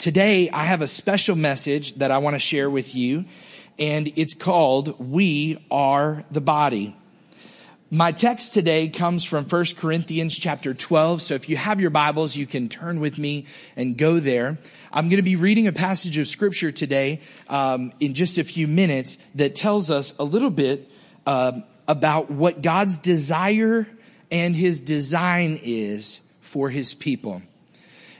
Today, I have a special message that I want to share with you, and it's called We Are the Body. My text today comes from 1 Corinthians chapter 12. So if you have your Bibles, you can turn with me and go there. I'm going to be reading a passage of scripture today um, in just a few minutes that tells us a little bit uh, about what God's desire and his design is for his people.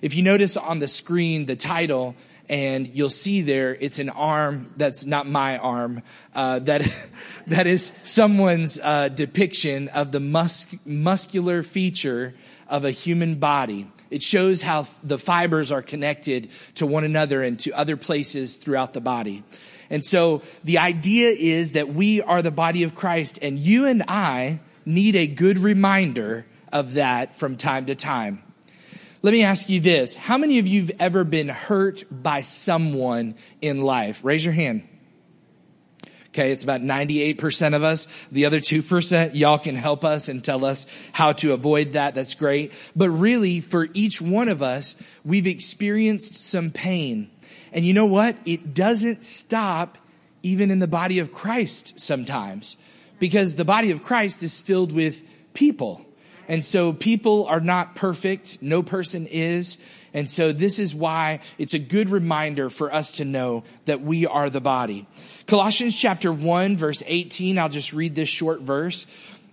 If you notice on the screen, the title, and you'll see there, it's an arm that's not my arm. Uh, that that is someone's uh, depiction of the mus- muscular feature of a human body. It shows how the fibers are connected to one another and to other places throughout the body. And so the idea is that we are the body of Christ, and you and I need a good reminder of that from time to time. Let me ask you this. How many of you have ever been hurt by someone in life? Raise your hand. Okay, it's about 98% of us. The other 2%, y'all can help us and tell us how to avoid that. That's great. But really, for each one of us, we've experienced some pain. And you know what? It doesn't stop even in the body of Christ sometimes because the body of Christ is filled with people. And so people are not perfect. No person is. And so this is why it's a good reminder for us to know that we are the body. Colossians chapter 1 verse 18, I'll just read this short verse.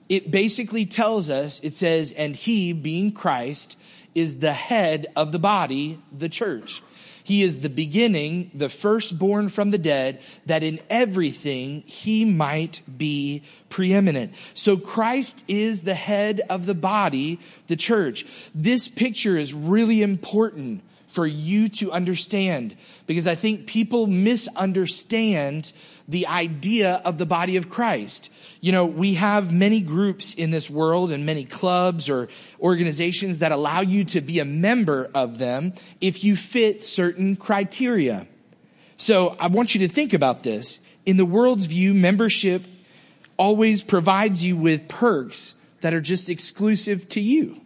It basically tells us, it says, and he, being Christ, is the head of the body, the church. He is the beginning, the firstborn from the dead, that in everything he might be preeminent. So Christ is the head of the body, the church. This picture is really important for you to understand because I think people misunderstand the idea of the body of Christ. You know, we have many groups in this world and many clubs or organizations that allow you to be a member of them if you fit certain criteria. So I want you to think about this. In the world's view, membership always provides you with perks that are just exclusive to you,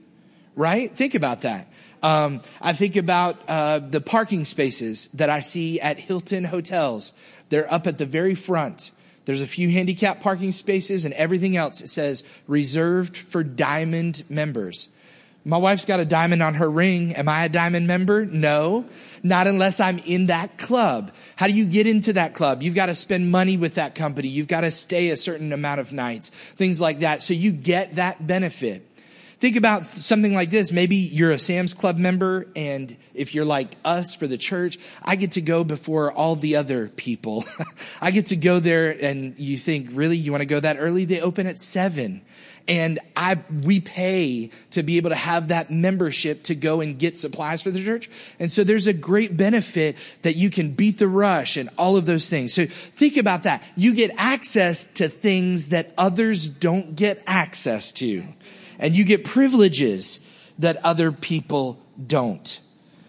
right? Think about that. Um, I think about uh, the parking spaces that I see at Hilton hotels. They're up at the very front. There's a few handicap parking spaces and everything else. It says reserved for diamond members. My wife's got a diamond on her ring. Am I a diamond member? No, not unless I'm in that club. How do you get into that club? You've got to spend money with that company. You've got to stay a certain amount of nights, things like that. So you get that benefit. Think about something like this. Maybe you're a Sam's Club member, and if you're like us for the church, I get to go before all the other people. I get to go there, and you think, really, you want to go that early? They open at seven. And I, we pay to be able to have that membership to go and get supplies for the church. And so there's a great benefit that you can beat the rush and all of those things. So think about that. You get access to things that others don't get access to and you get privileges that other people don't.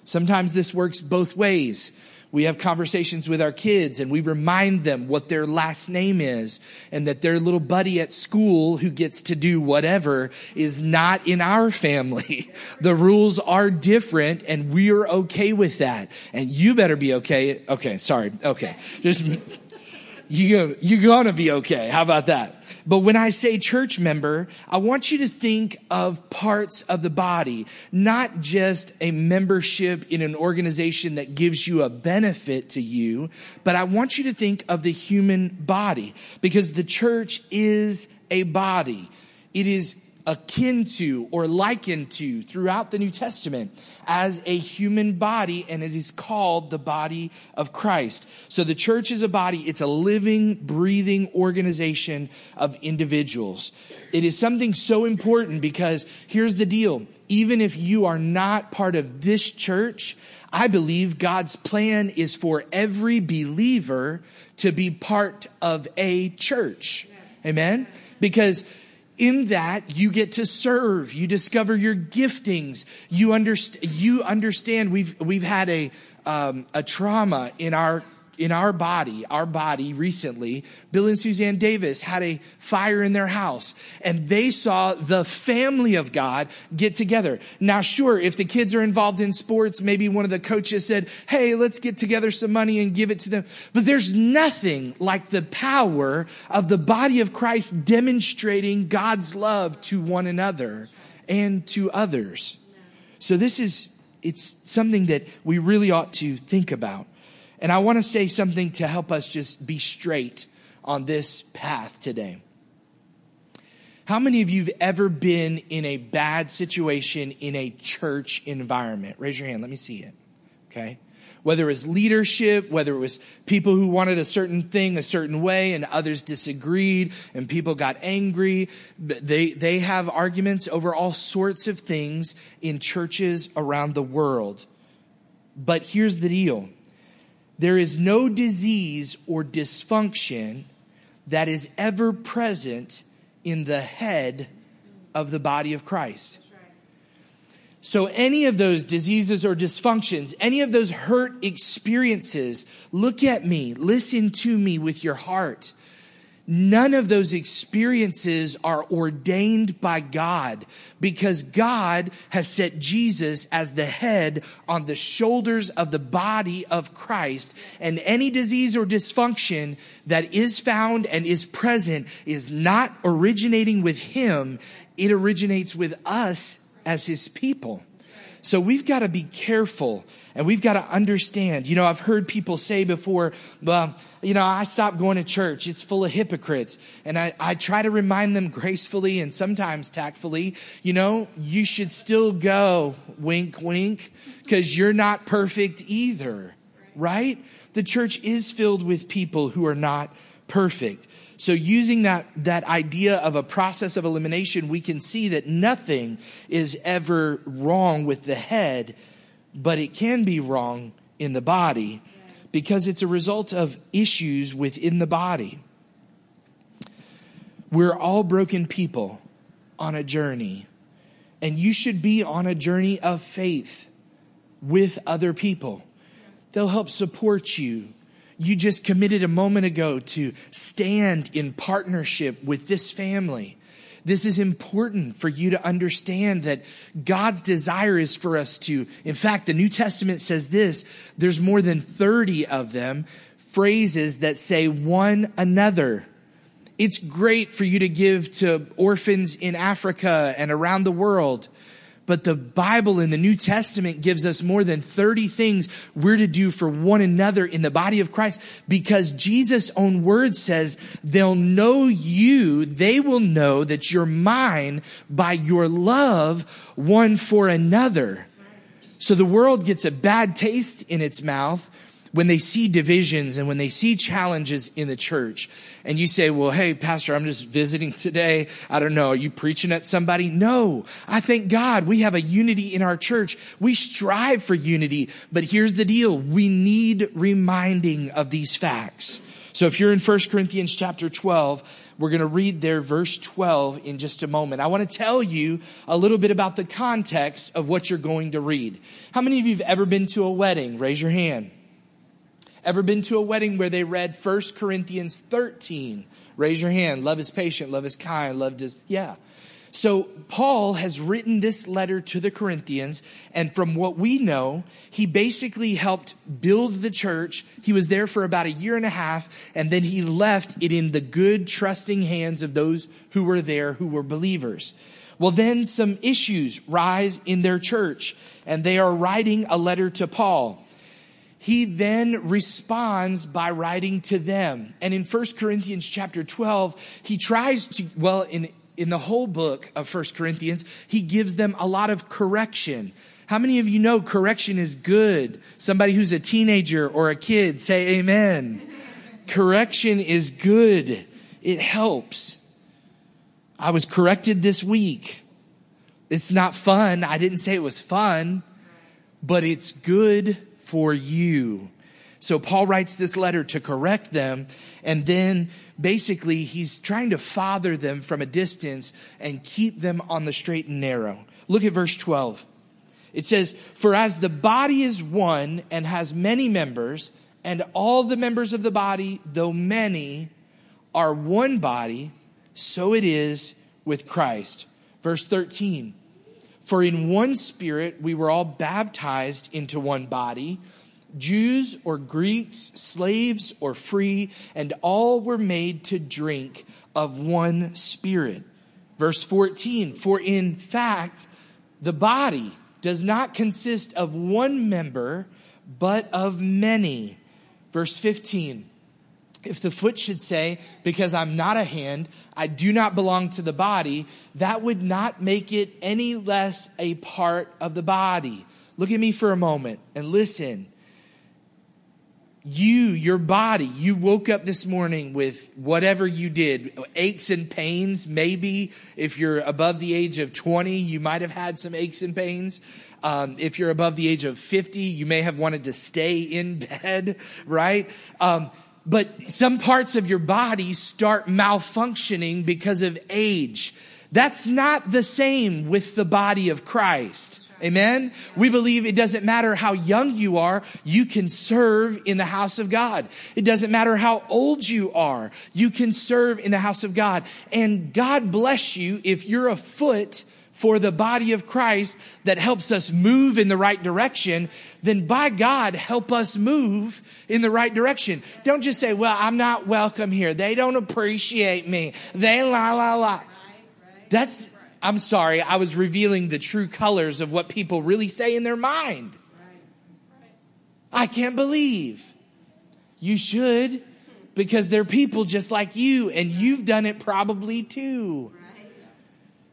Sometimes this works both ways. We have conversations with our kids and we remind them what their last name is and that their little buddy at school who gets to do whatever is not in our family. The rules are different and we're okay with that. And you better be okay. Okay. Sorry. Okay. Just you, you're gonna be okay. How about that? But when I say church member, I want you to think of parts of the body, not just a membership in an organization that gives you a benefit to you, but I want you to think of the human body because the church is a body. It is akin to or likened to throughout the New Testament as a human body, and it is called the body of Christ. So the church is a body, it's a living, breathing organization of individuals. It is something so important because here's the deal even if you are not part of this church, I believe God's plan is for every believer to be part of a church. Amen? Because in that you get to serve. You discover your giftings. You understand you understand we've we've had a um, a trauma in our in our body, our body recently, Bill and Suzanne Davis had a fire in their house and they saw the family of God get together. Now, sure, if the kids are involved in sports, maybe one of the coaches said, Hey, let's get together some money and give it to them. But there's nothing like the power of the body of Christ demonstrating God's love to one another and to others. So this is, it's something that we really ought to think about. And I want to say something to help us just be straight on this path today. How many of you have ever been in a bad situation in a church environment? Raise your hand. Let me see it. Okay. Whether it was leadership, whether it was people who wanted a certain thing a certain way and others disagreed and people got angry. They, they have arguments over all sorts of things in churches around the world. But here's the deal. There is no disease or dysfunction that is ever present in the head of the body of Christ. So, any of those diseases or dysfunctions, any of those hurt experiences, look at me, listen to me with your heart. None of those experiences are ordained by God because God has set Jesus as the head on the shoulders of the body of Christ. And any disease or dysfunction that is found and is present is not originating with Him. It originates with us as His people. So we've got to be careful and we've got to understand. You know, I've heard people say before, well, you know, I stopped going to church. It's full of hypocrites. And I, I try to remind them gracefully and sometimes tactfully, you know, you should still go, wink, wink, because you're not perfect either, right? The church is filled with people who are not perfect. So using that, that idea of a process of elimination, we can see that nothing is ever wrong with the head, but it can be wrong in the body because it's a result of issues within the body. We're all broken people on a journey, and you should be on a journey of faith with other people. They'll help support you you just committed a moment ago to stand in partnership with this family. This is important for you to understand that God's desire is for us to, in fact, the New Testament says this, there's more than 30 of them, phrases that say one another. It's great for you to give to orphans in Africa and around the world. But the Bible in the New Testament gives us more than 30 things we're to do for one another in the body of Christ because Jesus' own word says they'll know you, they will know that you're mine by your love one for another. So the world gets a bad taste in its mouth when they see divisions and when they see challenges in the church and you say, well, hey, pastor, I'm just visiting today. I don't know. Are you preaching at somebody? No. I thank God we have a unity in our church. We strive for unity, but here's the deal. We need reminding of these facts. So if you're in 1 Corinthians chapter 12, we're going to read there verse 12 in just a moment. I want to tell you a little bit about the context of what you're going to read. How many of you have ever been to a wedding? Raise your hand. Ever been to a wedding where they read 1 Corinthians 13? Raise your hand. Love is patient, love is kind, love does, yeah. So Paul has written this letter to the Corinthians, and from what we know, he basically helped build the church. He was there for about a year and a half, and then he left it in the good, trusting hands of those who were there who were believers. Well, then some issues rise in their church, and they are writing a letter to Paul he then responds by writing to them. And in 1 Corinthians chapter 12, he tries to, well, in, in the whole book of 1 Corinthians, he gives them a lot of correction. How many of you know correction is good? Somebody who's a teenager or a kid, say amen. correction is good. It helps. I was corrected this week. It's not fun. I didn't say it was fun, but it's good for you. So Paul writes this letter to correct them. And then basically he's trying to father them from a distance and keep them on the straight and narrow. Look at verse 12. It says, For as the body is one and has many members, And all the members of the body, though many, are one body, so it is with Christ. Verse 13 For in one spirit we were all baptized into one body, Jews or Greeks, slaves or free, and all were made to drink of one spirit. Verse 14 For in fact, the body does not consist of one member, but of many. Verse 15 if the foot should say, Because I'm not a hand, I do not belong to the body, that would not make it any less a part of the body. Look at me for a moment and listen. You, your body, you woke up this morning with whatever you did, aches and pains. Maybe if you're above the age of 20, you might have had some aches and pains. Um, if you're above the age of 50, you may have wanted to stay in bed, right? Um, but some parts of your body start malfunctioning because of age. That's not the same with the body of Christ. Amen. We believe it doesn't matter how young you are, you can serve in the house of God. It doesn't matter how old you are, you can serve in the house of God. And God bless you if you're a foot for the body of Christ that helps us move in the right direction, then by God, help us move in the right direction. Don't just say, well, I'm not welcome here. They don't appreciate me. They la la la. That's, I'm sorry, I was revealing the true colors of what people really say in their mind. I can't believe. You should, because they're people just like you, and you've done it probably too.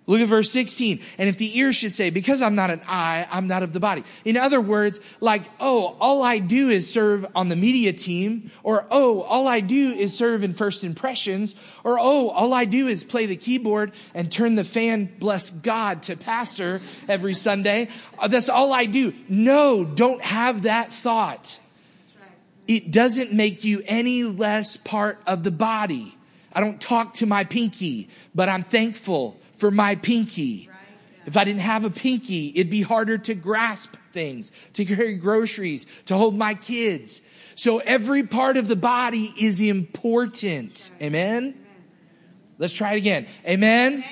Look at verse 16. And if the ear should say, because I'm not an eye, I'm not of the body. In other words, like, oh, all I do is serve on the media team, or oh, all I do is serve in first impressions, or oh, all I do is play the keyboard and turn the fan, bless God, to pastor every Sunday. Uh, that's all I do. No, don't have that thought. It doesn't make you any less part of the body. I don't talk to my pinky, but I'm thankful for my pinky. If I didn't have a pinky, it'd be harder to grasp things, to carry groceries, to hold my kids. So every part of the body is important. Amen? Let's try it again. Amen?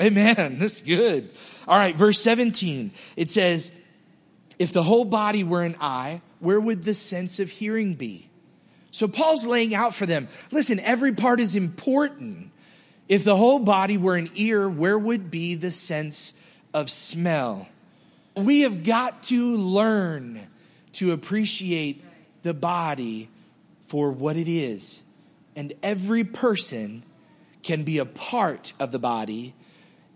Amen. Amen. That's good. All right, verse 17. It says, if the whole body were an eye, where would the sense of hearing be? So Paul's laying out for them, listen, every part is important. If the whole body were an ear, where would be the sense of smell? We have got to learn to appreciate the body for what it is. And every person can be a part of the body,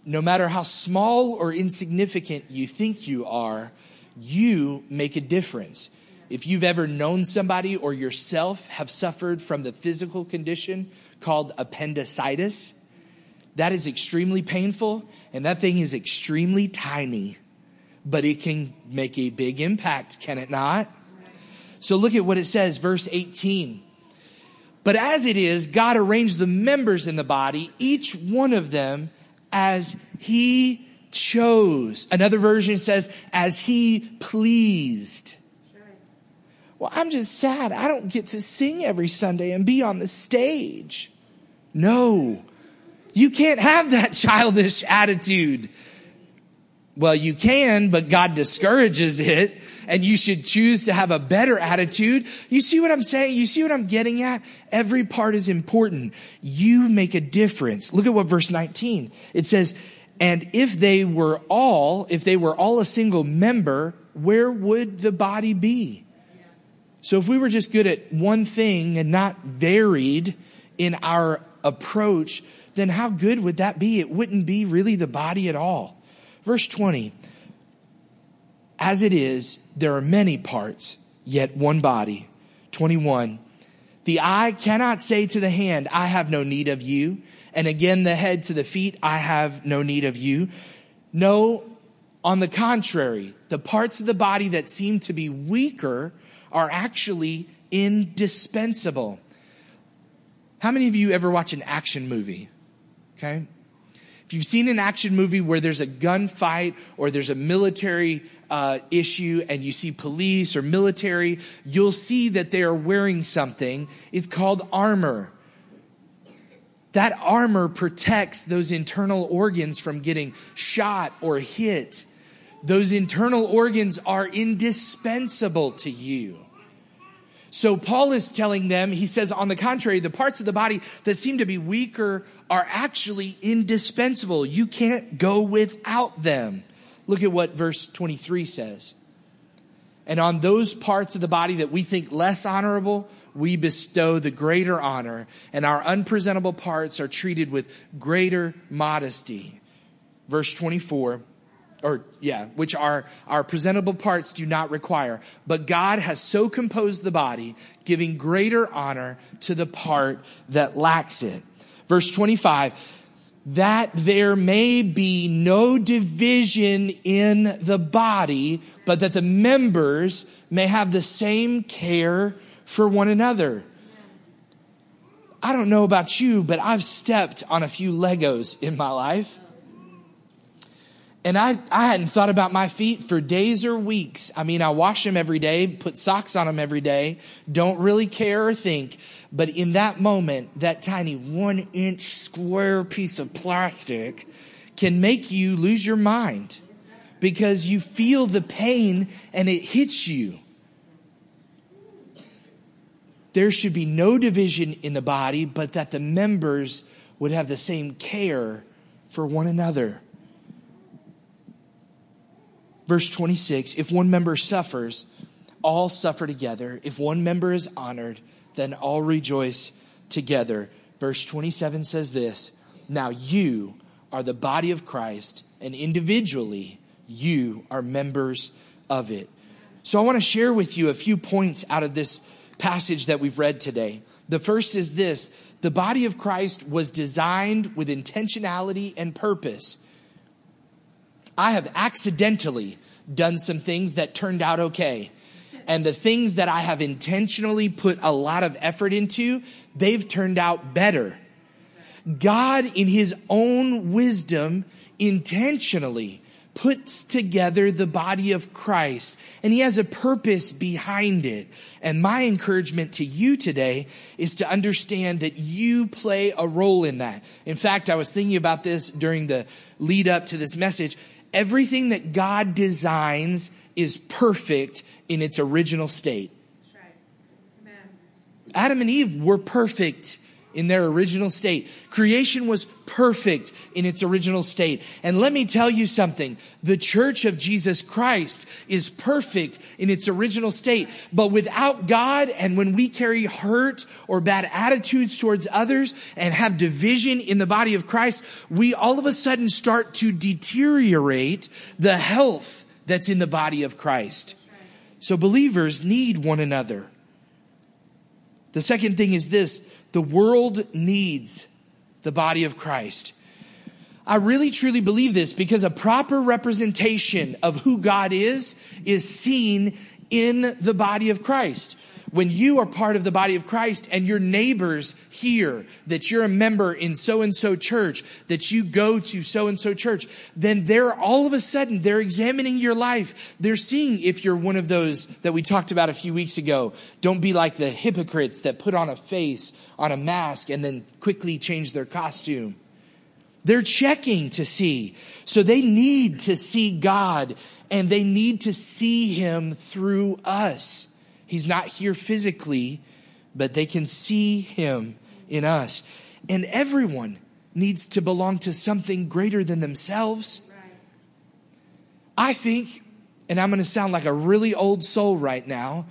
no matter how small or insignificant you think you are, you make a difference. If you've ever known somebody or yourself have suffered from the physical condition called appendicitis, that is extremely painful, and that thing is extremely tiny, but it can make a big impact, can it not? So look at what it says, verse 18. But as it is, God arranged the members in the body, each one of them as he chose. Another version says, as he pleased. Well, I'm just sad. I don't get to sing every Sunday and be on the stage. No. You can't have that childish attitude. Well, you can, but God discourages it and you should choose to have a better attitude. You see what I'm saying? You see what I'm getting at? Every part is important. You make a difference. Look at what verse 19. It says, and if they were all, if they were all a single member, where would the body be? So if we were just good at one thing and not varied in our approach, then how good would that be? It wouldn't be really the body at all. Verse 20 As it is, there are many parts, yet one body. 21 The eye cannot say to the hand, I have no need of you. And again, the head to the feet, I have no need of you. No, on the contrary, the parts of the body that seem to be weaker are actually indispensable. How many of you ever watch an action movie? Okay. If you've seen an action movie where there's a gunfight or there's a military uh, issue and you see police or military, you'll see that they are wearing something. It's called armor. That armor protects those internal organs from getting shot or hit. Those internal organs are indispensable to you. So Paul is telling them, he says, on the contrary, the parts of the body that seem to be weaker are actually indispensable. You can't go without them. Look at what verse 23 says. And on those parts of the body that we think less honorable, we bestow the greater honor, and our unpresentable parts are treated with greater modesty. Verse 24 or yeah, which are our presentable parts do not require. But God has so composed the body, giving greater honor to the part that lacks it. Verse 25, that there may be no division in the body, but that the members may have the same care for one another. I don't know about you, but I've stepped on a few Legos in my life. And I, I hadn't thought about my feet for days or weeks. I mean, I wash them every day, put socks on them every day, don't really care or think. But in that moment, that tiny one inch square piece of plastic can make you lose your mind because you feel the pain and it hits you. There should be no division in the body, but that the members would have the same care for one another. Verse 26 If one member suffers, all suffer together. If one member is honored, then all rejoice together. Verse 27 says this Now you are the body of Christ, and individually you are members of it. So I want to share with you a few points out of this passage that we've read today. The first is this the body of Christ was designed with intentionality and purpose. I have accidentally done some things that turned out okay. And the things that I have intentionally put a lot of effort into, they've turned out better. God, in his own wisdom, intentionally puts together the body of Christ and he has a purpose behind it. And my encouragement to you today is to understand that you play a role in that. In fact, I was thinking about this during the lead up to this message everything that God designs is perfect in its original state. Right. Adam and Eve were perfect in their original state. Creation was perfect in its original state. And let me tell you something. The church of Jesus Christ is perfect in its original state. But without God and when we carry hurt or bad attitudes towards others and have division in the body of Christ, we all of a sudden start to deteriorate the health that's in the body of Christ. So believers need one another. The second thing is this the world needs the body of Christ. I really truly believe this because a proper representation of who God is is seen in the body of Christ when you are part of the body of Christ and your neighbors hear that you're a member in so and so church, that you go to so and so church, then they're all of a sudden, they're examining your life. They're seeing if you're one of those that we talked about a few weeks ago. Don't be like the hypocrites that put on a face, on a mask, and then quickly change their costume. They're checking to see. So they need to see God and they need to see Him through us. He's not here physically, but they can see him in us. And everyone needs to belong to something greater than themselves. Right. I think, and I'm going to sound like a really old soul right now,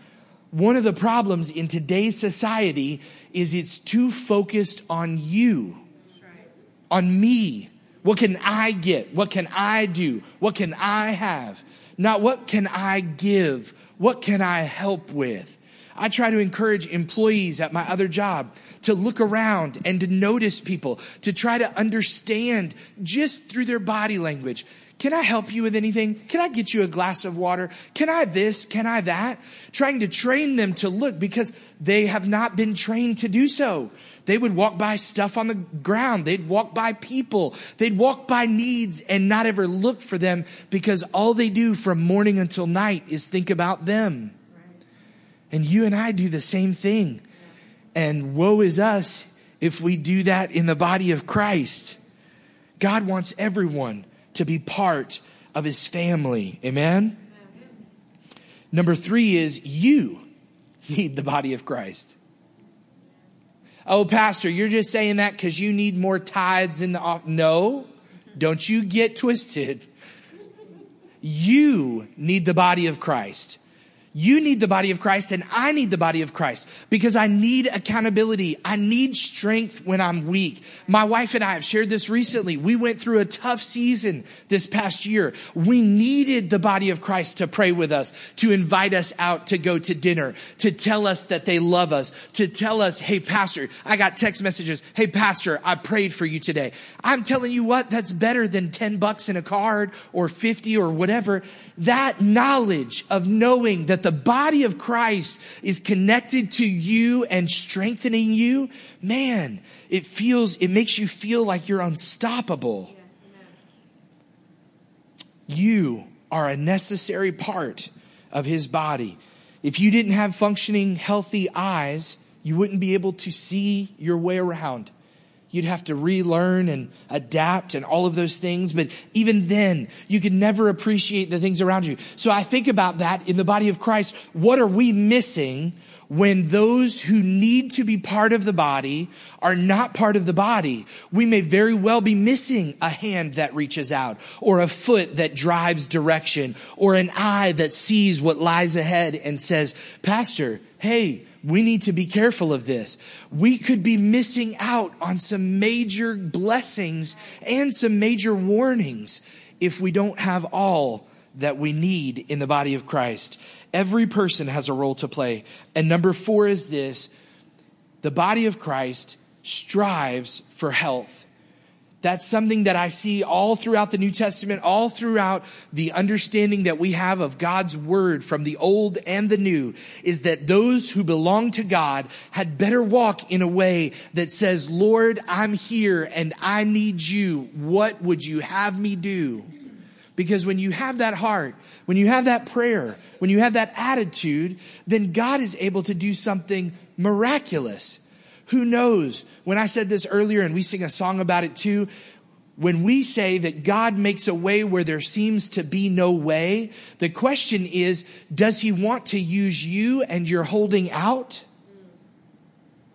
one of the problems in today's society is it's too focused on you, right. on me. What can I get? What can I do? What can I have? Not what can I give? What can I help with? I try to encourage employees at my other job to look around and to notice people, to try to understand just through their body language. Can I help you with anything? Can I get you a glass of water? Can I this? Can I that? Trying to train them to look because they have not been trained to do so. They would walk by stuff on the ground. They'd walk by people. They'd walk by needs and not ever look for them because all they do from morning until night is think about them. And you and I do the same thing. And woe is us if we do that in the body of Christ. God wants everyone to be part of his family. Amen? Number three is you need the body of Christ. Oh, Pastor, you're just saying that because you need more tithes in the off. No, don't you get twisted. You need the body of Christ. You need the body of Christ and I need the body of Christ because I need accountability. I need strength when I'm weak. My wife and I have shared this recently. We went through a tough season this past year. We needed the body of Christ to pray with us, to invite us out to go to dinner, to tell us that they love us, to tell us, Hey, pastor, I got text messages. Hey, pastor, I prayed for you today. I'm telling you what, that's better than 10 bucks in a card or 50 or whatever. That knowledge of knowing that the body of Christ is connected to you and strengthening you, man, it feels, it makes you feel like you're unstoppable. You are a necessary part of his body. If you didn't have functioning, healthy eyes, you wouldn't be able to see your way around. You'd have to relearn and adapt and all of those things. But even then, you could never appreciate the things around you. So I think about that in the body of Christ. What are we missing when those who need to be part of the body are not part of the body? We may very well be missing a hand that reaches out or a foot that drives direction or an eye that sees what lies ahead and says, Pastor, hey, we need to be careful of this. We could be missing out on some major blessings and some major warnings if we don't have all that we need in the body of Christ. Every person has a role to play. And number four is this the body of Christ strives for health. That's something that I see all throughout the New Testament, all throughout the understanding that we have of God's word from the old and the new is that those who belong to God had better walk in a way that says, Lord, I'm here and I need you. What would you have me do? Because when you have that heart, when you have that prayer, when you have that attitude, then God is able to do something miraculous. Who knows? When I said this earlier and we sing a song about it too, when we say that God makes a way where there seems to be no way, the question is, does he want to use you and you're holding out?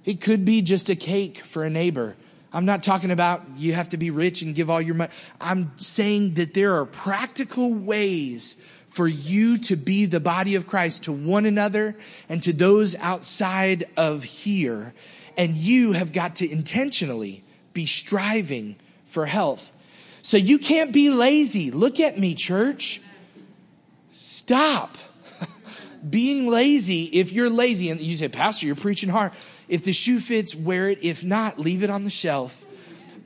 It could be just a cake for a neighbor. I'm not talking about you have to be rich and give all your money. I'm saying that there are practical ways for you to be the body of Christ to one another and to those outside of here and you have got to intentionally be striving for health. So you can't be lazy. Look at me, church. Stop being lazy. If you're lazy and you say, Pastor, you're preaching hard. If the shoe fits, wear it. If not, leave it on the shelf.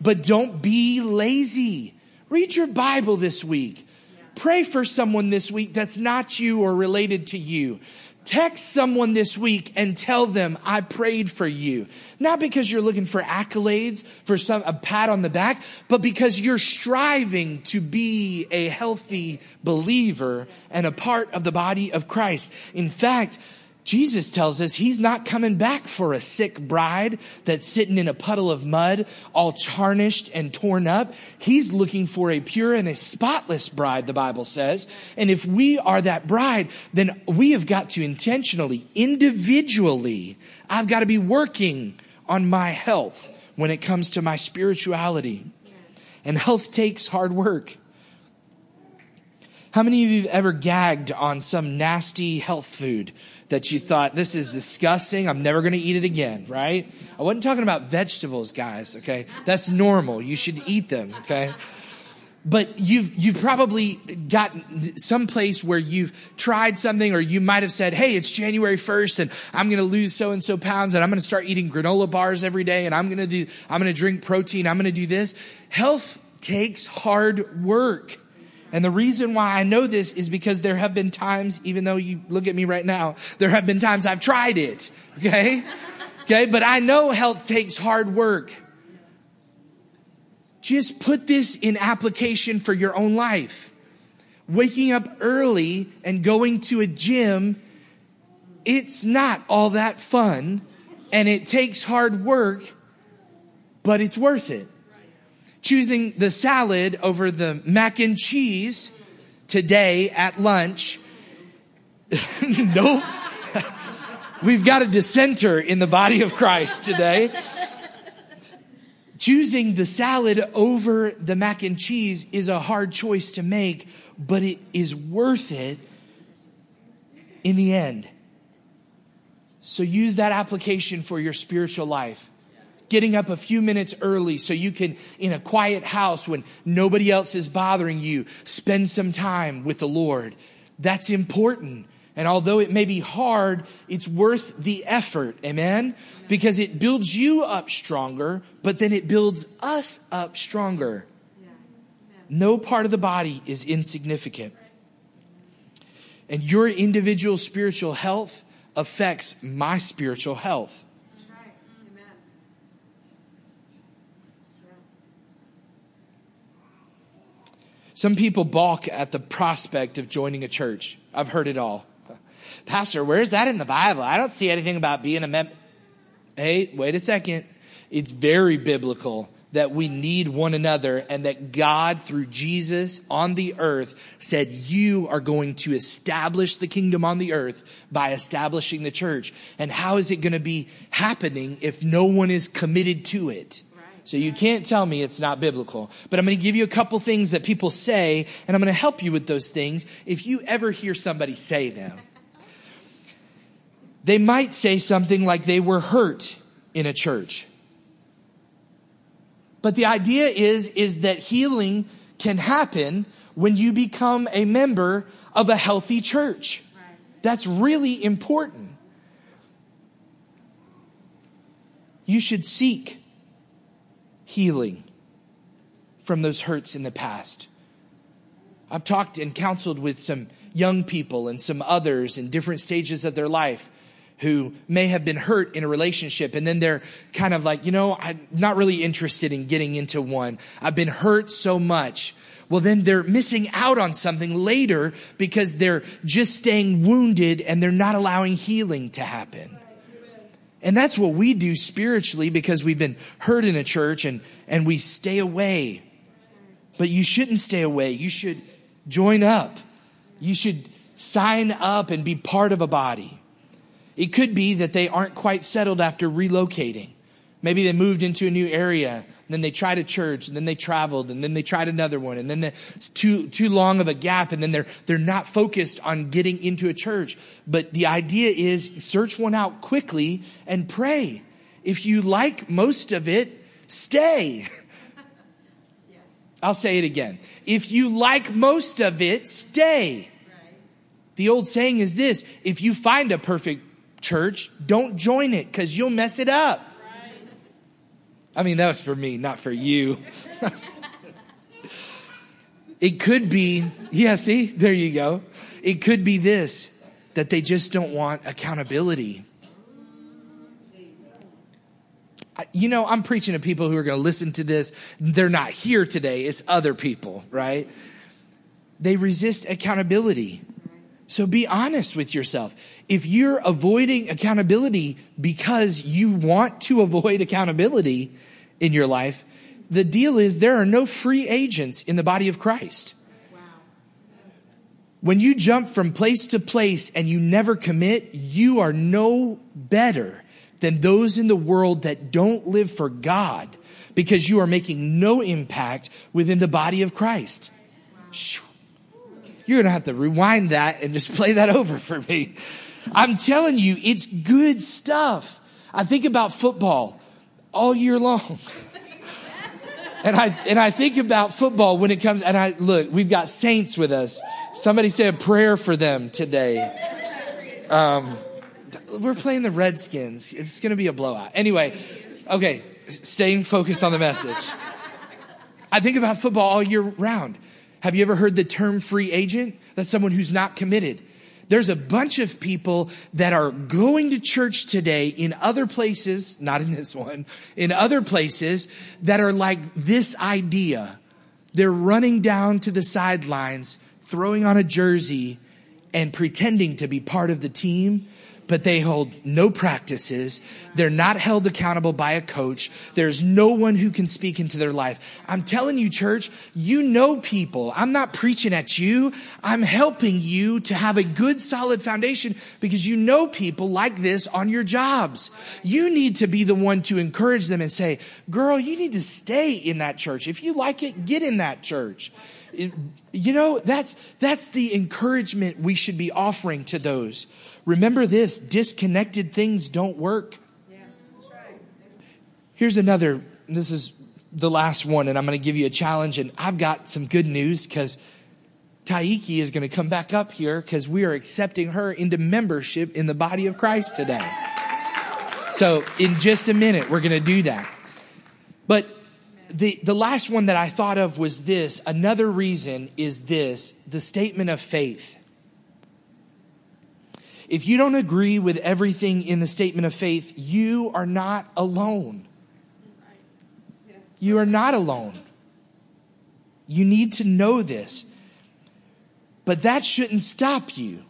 But don't be lazy. Read your Bible this week. Pray for someone this week that's not you or related to you. Text someone this week and tell them I prayed for you. Not because you're looking for accolades, for some, a pat on the back, but because you're striving to be a healthy believer and a part of the body of Christ. In fact, Jesus tells us he's not coming back for a sick bride that's sitting in a puddle of mud, all tarnished and torn up. He's looking for a pure and a spotless bride, the Bible says. And if we are that bride, then we have got to intentionally, individually, I've got to be working on my health when it comes to my spirituality. And health takes hard work. How many of you have ever gagged on some nasty health food? That you thought, this is disgusting. I'm never going to eat it again, right? I wasn't talking about vegetables, guys, okay? That's normal. You should eat them, okay? But you've, you've probably got some place where you've tried something or you might have said, Hey, it's January 1st and I'm going to lose so and so pounds and I'm going to start eating granola bars every day and I'm going to do, I'm going to drink protein. I'm going to do this. Health takes hard work. And the reason why I know this is because there have been times, even though you look at me right now, there have been times I've tried it. Okay. Okay, but I know health takes hard work. Just put this in application for your own life. Waking up early and going to a gym, it's not all that fun and it takes hard work, but it's worth it. Choosing the salad over the mac and cheese today at lunch. nope. We've got a dissenter in the body of Christ today. Choosing the salad over the mac and cheese is a hard choice to make, but it is worth it in the end. So use that application for your spiritual life. Getting up a few minutes early so you can, in a quiet house when nobody else is bothering you, spend some time with the Lord. That's important. And although it may be hard, it's worth the effort. Amen? Because it builds you up stronger, but then it builds us up stronger. No part of the body is insignificant. And your individual spiritual health affects my spiritual health. Some people balk at the prospect of joining a church. I've heard it all. Pastor, where's that in the Bible? I don't see anything about being a member. Hey, wait a second. It's very biblical that we need one another and that God, through Jesus on the earth, said, You are going to establish the kingdom on the earth by establishing the church. And how is it going to be happening if no one is committed to it? So you can't tell me it's not biblical. But I'm going to give you a couple things that people say, and I'm going to help you with those things if you ever hear somebody say them they might say something like they were hurt in a church. But the idea is, is that healing can happen when you become a member of a healthy church. That's really important. You should seek healing from those hurts in the past. I've talked and counseled with some young people and some others in different stages of their life who may have been hurt in a relationship and then they're kind of like, you know, I'm not really interested in getting into one. I've been hurt so much. Well, then they're missing out on something later because they're just staying wounded and they're not allowing healing to happen. And that's what we do spiritually because we've been hurt in a church and, and we stay away. But you shouldn't stay away. You should join up. You should sign up and be part of a body. It could be that they aren't quite settled after relocating. Maybe they moved into a new area, and then they tried a church, and then they traveled, and then they tried another one, and then it's too too long of a gap, and then they're they're not focused on getting into a church. But the idea is search one out quickly and pray. If you like most of it, stay. I'll say it again. If you like most of it, stay. The old saying is this if you find a perfect church, don't join it because you'll mess it up. I mean, that was for me, not for you. it could be, yeah, see, there you go. It could be this that they just don't want accountability. You know, I'm preaching to people who are going to listen to this. They're not here today. It's other people, right? They resist accountability. So be honest with yourself. If you're avoiding accountability because you want to avoid accountability in your life, the deal is there are no free agents in the body of Christ. When you jump from place to place and you never commit, you are no better than those in the world that don't live for God because you are making no impact within the body of Christ. Wow you're going to have to rewind that and just play that over for me. I'm telling you, it's good stuff. I think about football all year long. and I, and I think about football when it comes, and I, look, we've got saints with us. Somebody say a prayer for them today. Um, we're playing the Redskins. It's going to be a blowout. Anyway, okay, staying focused on the message. I think about football all year round. Have you ever heard the term free agent? That's someone who's not committed. There's a bunch of people that are going to church today in other places, not in this one, in other places that are like this idea. They're running down to the sidelines, throwing on a jersey and pretending to be part of the team but they hold no practices. They're not held accountable by a coach. There's no one who can speak into their life. I'm telling you, church, you know people. I'm not preaching at you. I'm helping you to have a good, solid foundation because you know people like this on your jobs. You need to be the one to encourage them and say, girl, you need to stay in that church. If you like it, get in that church. you know, that's, that's the encouragement we should be offering to those Remember this disconnected things don't work. Here's another, this is the last one, and I'm going to give you a challenge. And I've got some good news because Taiki is going to come back up here because we are accepting her into membership in the body of Christ today. So, in just a minute, we're going to do that. But the, the last one that I thought of was this. Another reason is this the statement of faith. If you don't agree with everything in the statement of faith, you are not alone. You are not alone. You need to know this. But that shouldn't stop you.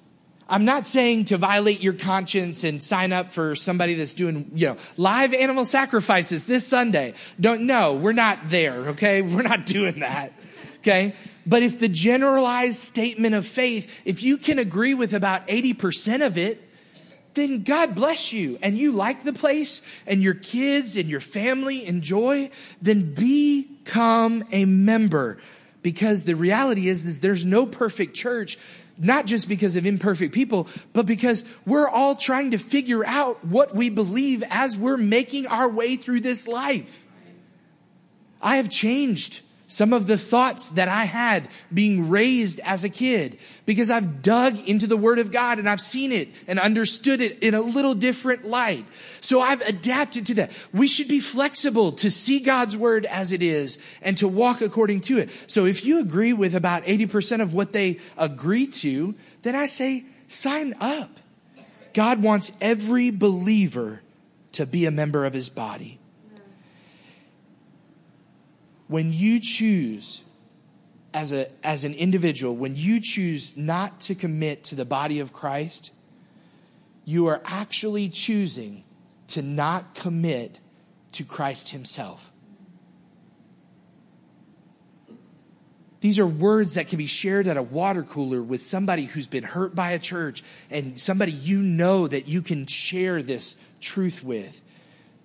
I'm not saying to violate your conscience and sign up for somebody that's doing, you know, live animal sacrifices this Sunday. Don't, no, we're not there, okay? We're not doing that, okay? But if the generalized statement of faith, if you can agree with about 80% of it, then God bless you and you like the place and your kids and your family enjoy, then become a member. Because the reality is, is there's no perfect church, not just because of imperfect people, but because we're all trying to figure out what we believe as we're making our way through this life. I have changed some of the thoughts that I had being raised as a kid because I've dug into the Word of God and I've seen it and understood it in a little different light. So I've adapted to that. We should be flexible to see God's Word as it is and to walk according to it. So if you agree with about 80% of what they agree to, then I say sign up. God wants every believer to be a member of His body when you choose as a as an individual when you choose not to commit to the body of Christ you are actually choosing to not commit to Christ himself These are words that can be shared at a water cooler with somebody who's been hurt by a church and somebody you know that you can share this truth with.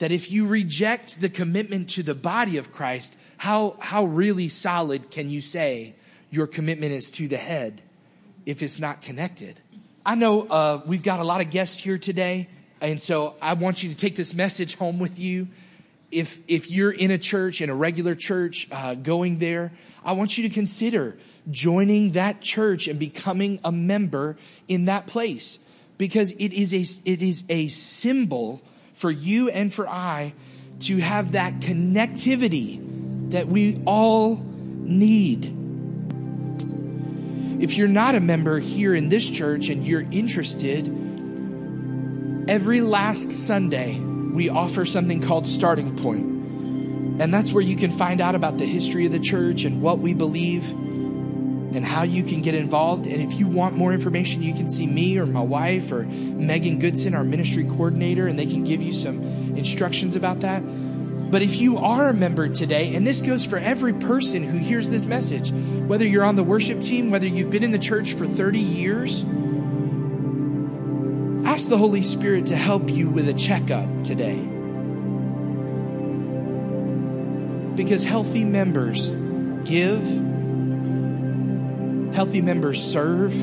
That if you reject the commitment to the body of Christ, how, how really solid can you say your commitment is to the head if it's not connected? I know uh, we've got a lot of guests here today, and so I want you to take this message home with you. If, if you're in a church, in a regular church, uh, going there, I want you to consider joining that church and becoming a member in that place because it is a, it is a symbol for you and for I to have that connectivity that we all need. If you're not a member here in this church and you're interested, every last Sunday we offer something called Starting Point. And that's where you can find out about the history of the church and what we believe and how you can get involved. And if you want more information, you can see me or my wife or Megan Goodson, our ministry coordinator, and they can give you some instructions about that. But if you are a member today, and this goes for every person who hears this message, whether you're on the worship team, whether you've been in the church for 30 years, ask the Holy Spirit to help you with a checkup today. Because healthy members give, healthy members serve,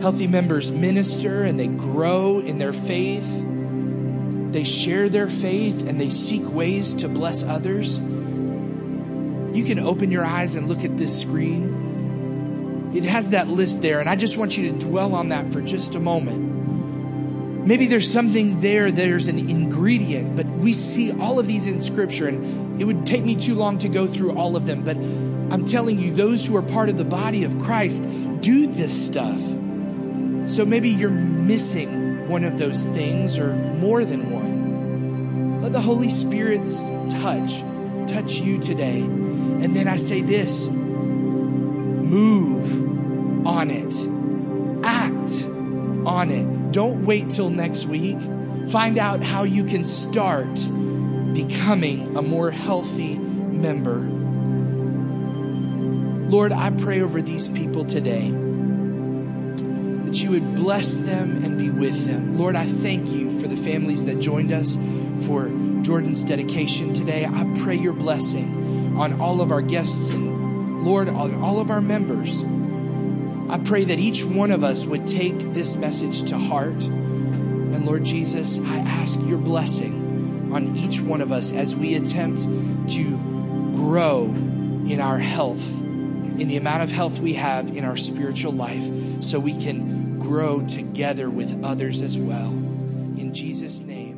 healthy members minister, and they grow in their faith they share their faith and they seek ways to bless others, you can open your eyes and look at this screen. It has that list there, and I just want you to dwell on that for just a moment. Maybe there's something there, there's an ingredient, but we see all of these in Scripture, and it would take me too long to go through all of them. But I'm telling you, those who are part of the body of Christ do this stuff. So maybe you're missing one of those things or more than one. Let the Holy Spirit's touch touch you today. And then I say this move on it, act on it. Don't wait till next week. Find out how you can start becoming a more healthy member. Lord, I pray over these people today that you would bless them and be with them. Lord, I thank you for the families that joined us for Jordan's dedication today. I pray your blessing on all of our guests and Lord, on all of our members. I pray that each one of us would take this message to heart. And Lord Jesus, I ask your blessing on each one of us as we attempt to grow in our health, in the amount of health we have in our spiritual life, so we can grow together with others as well. In Jesus' name.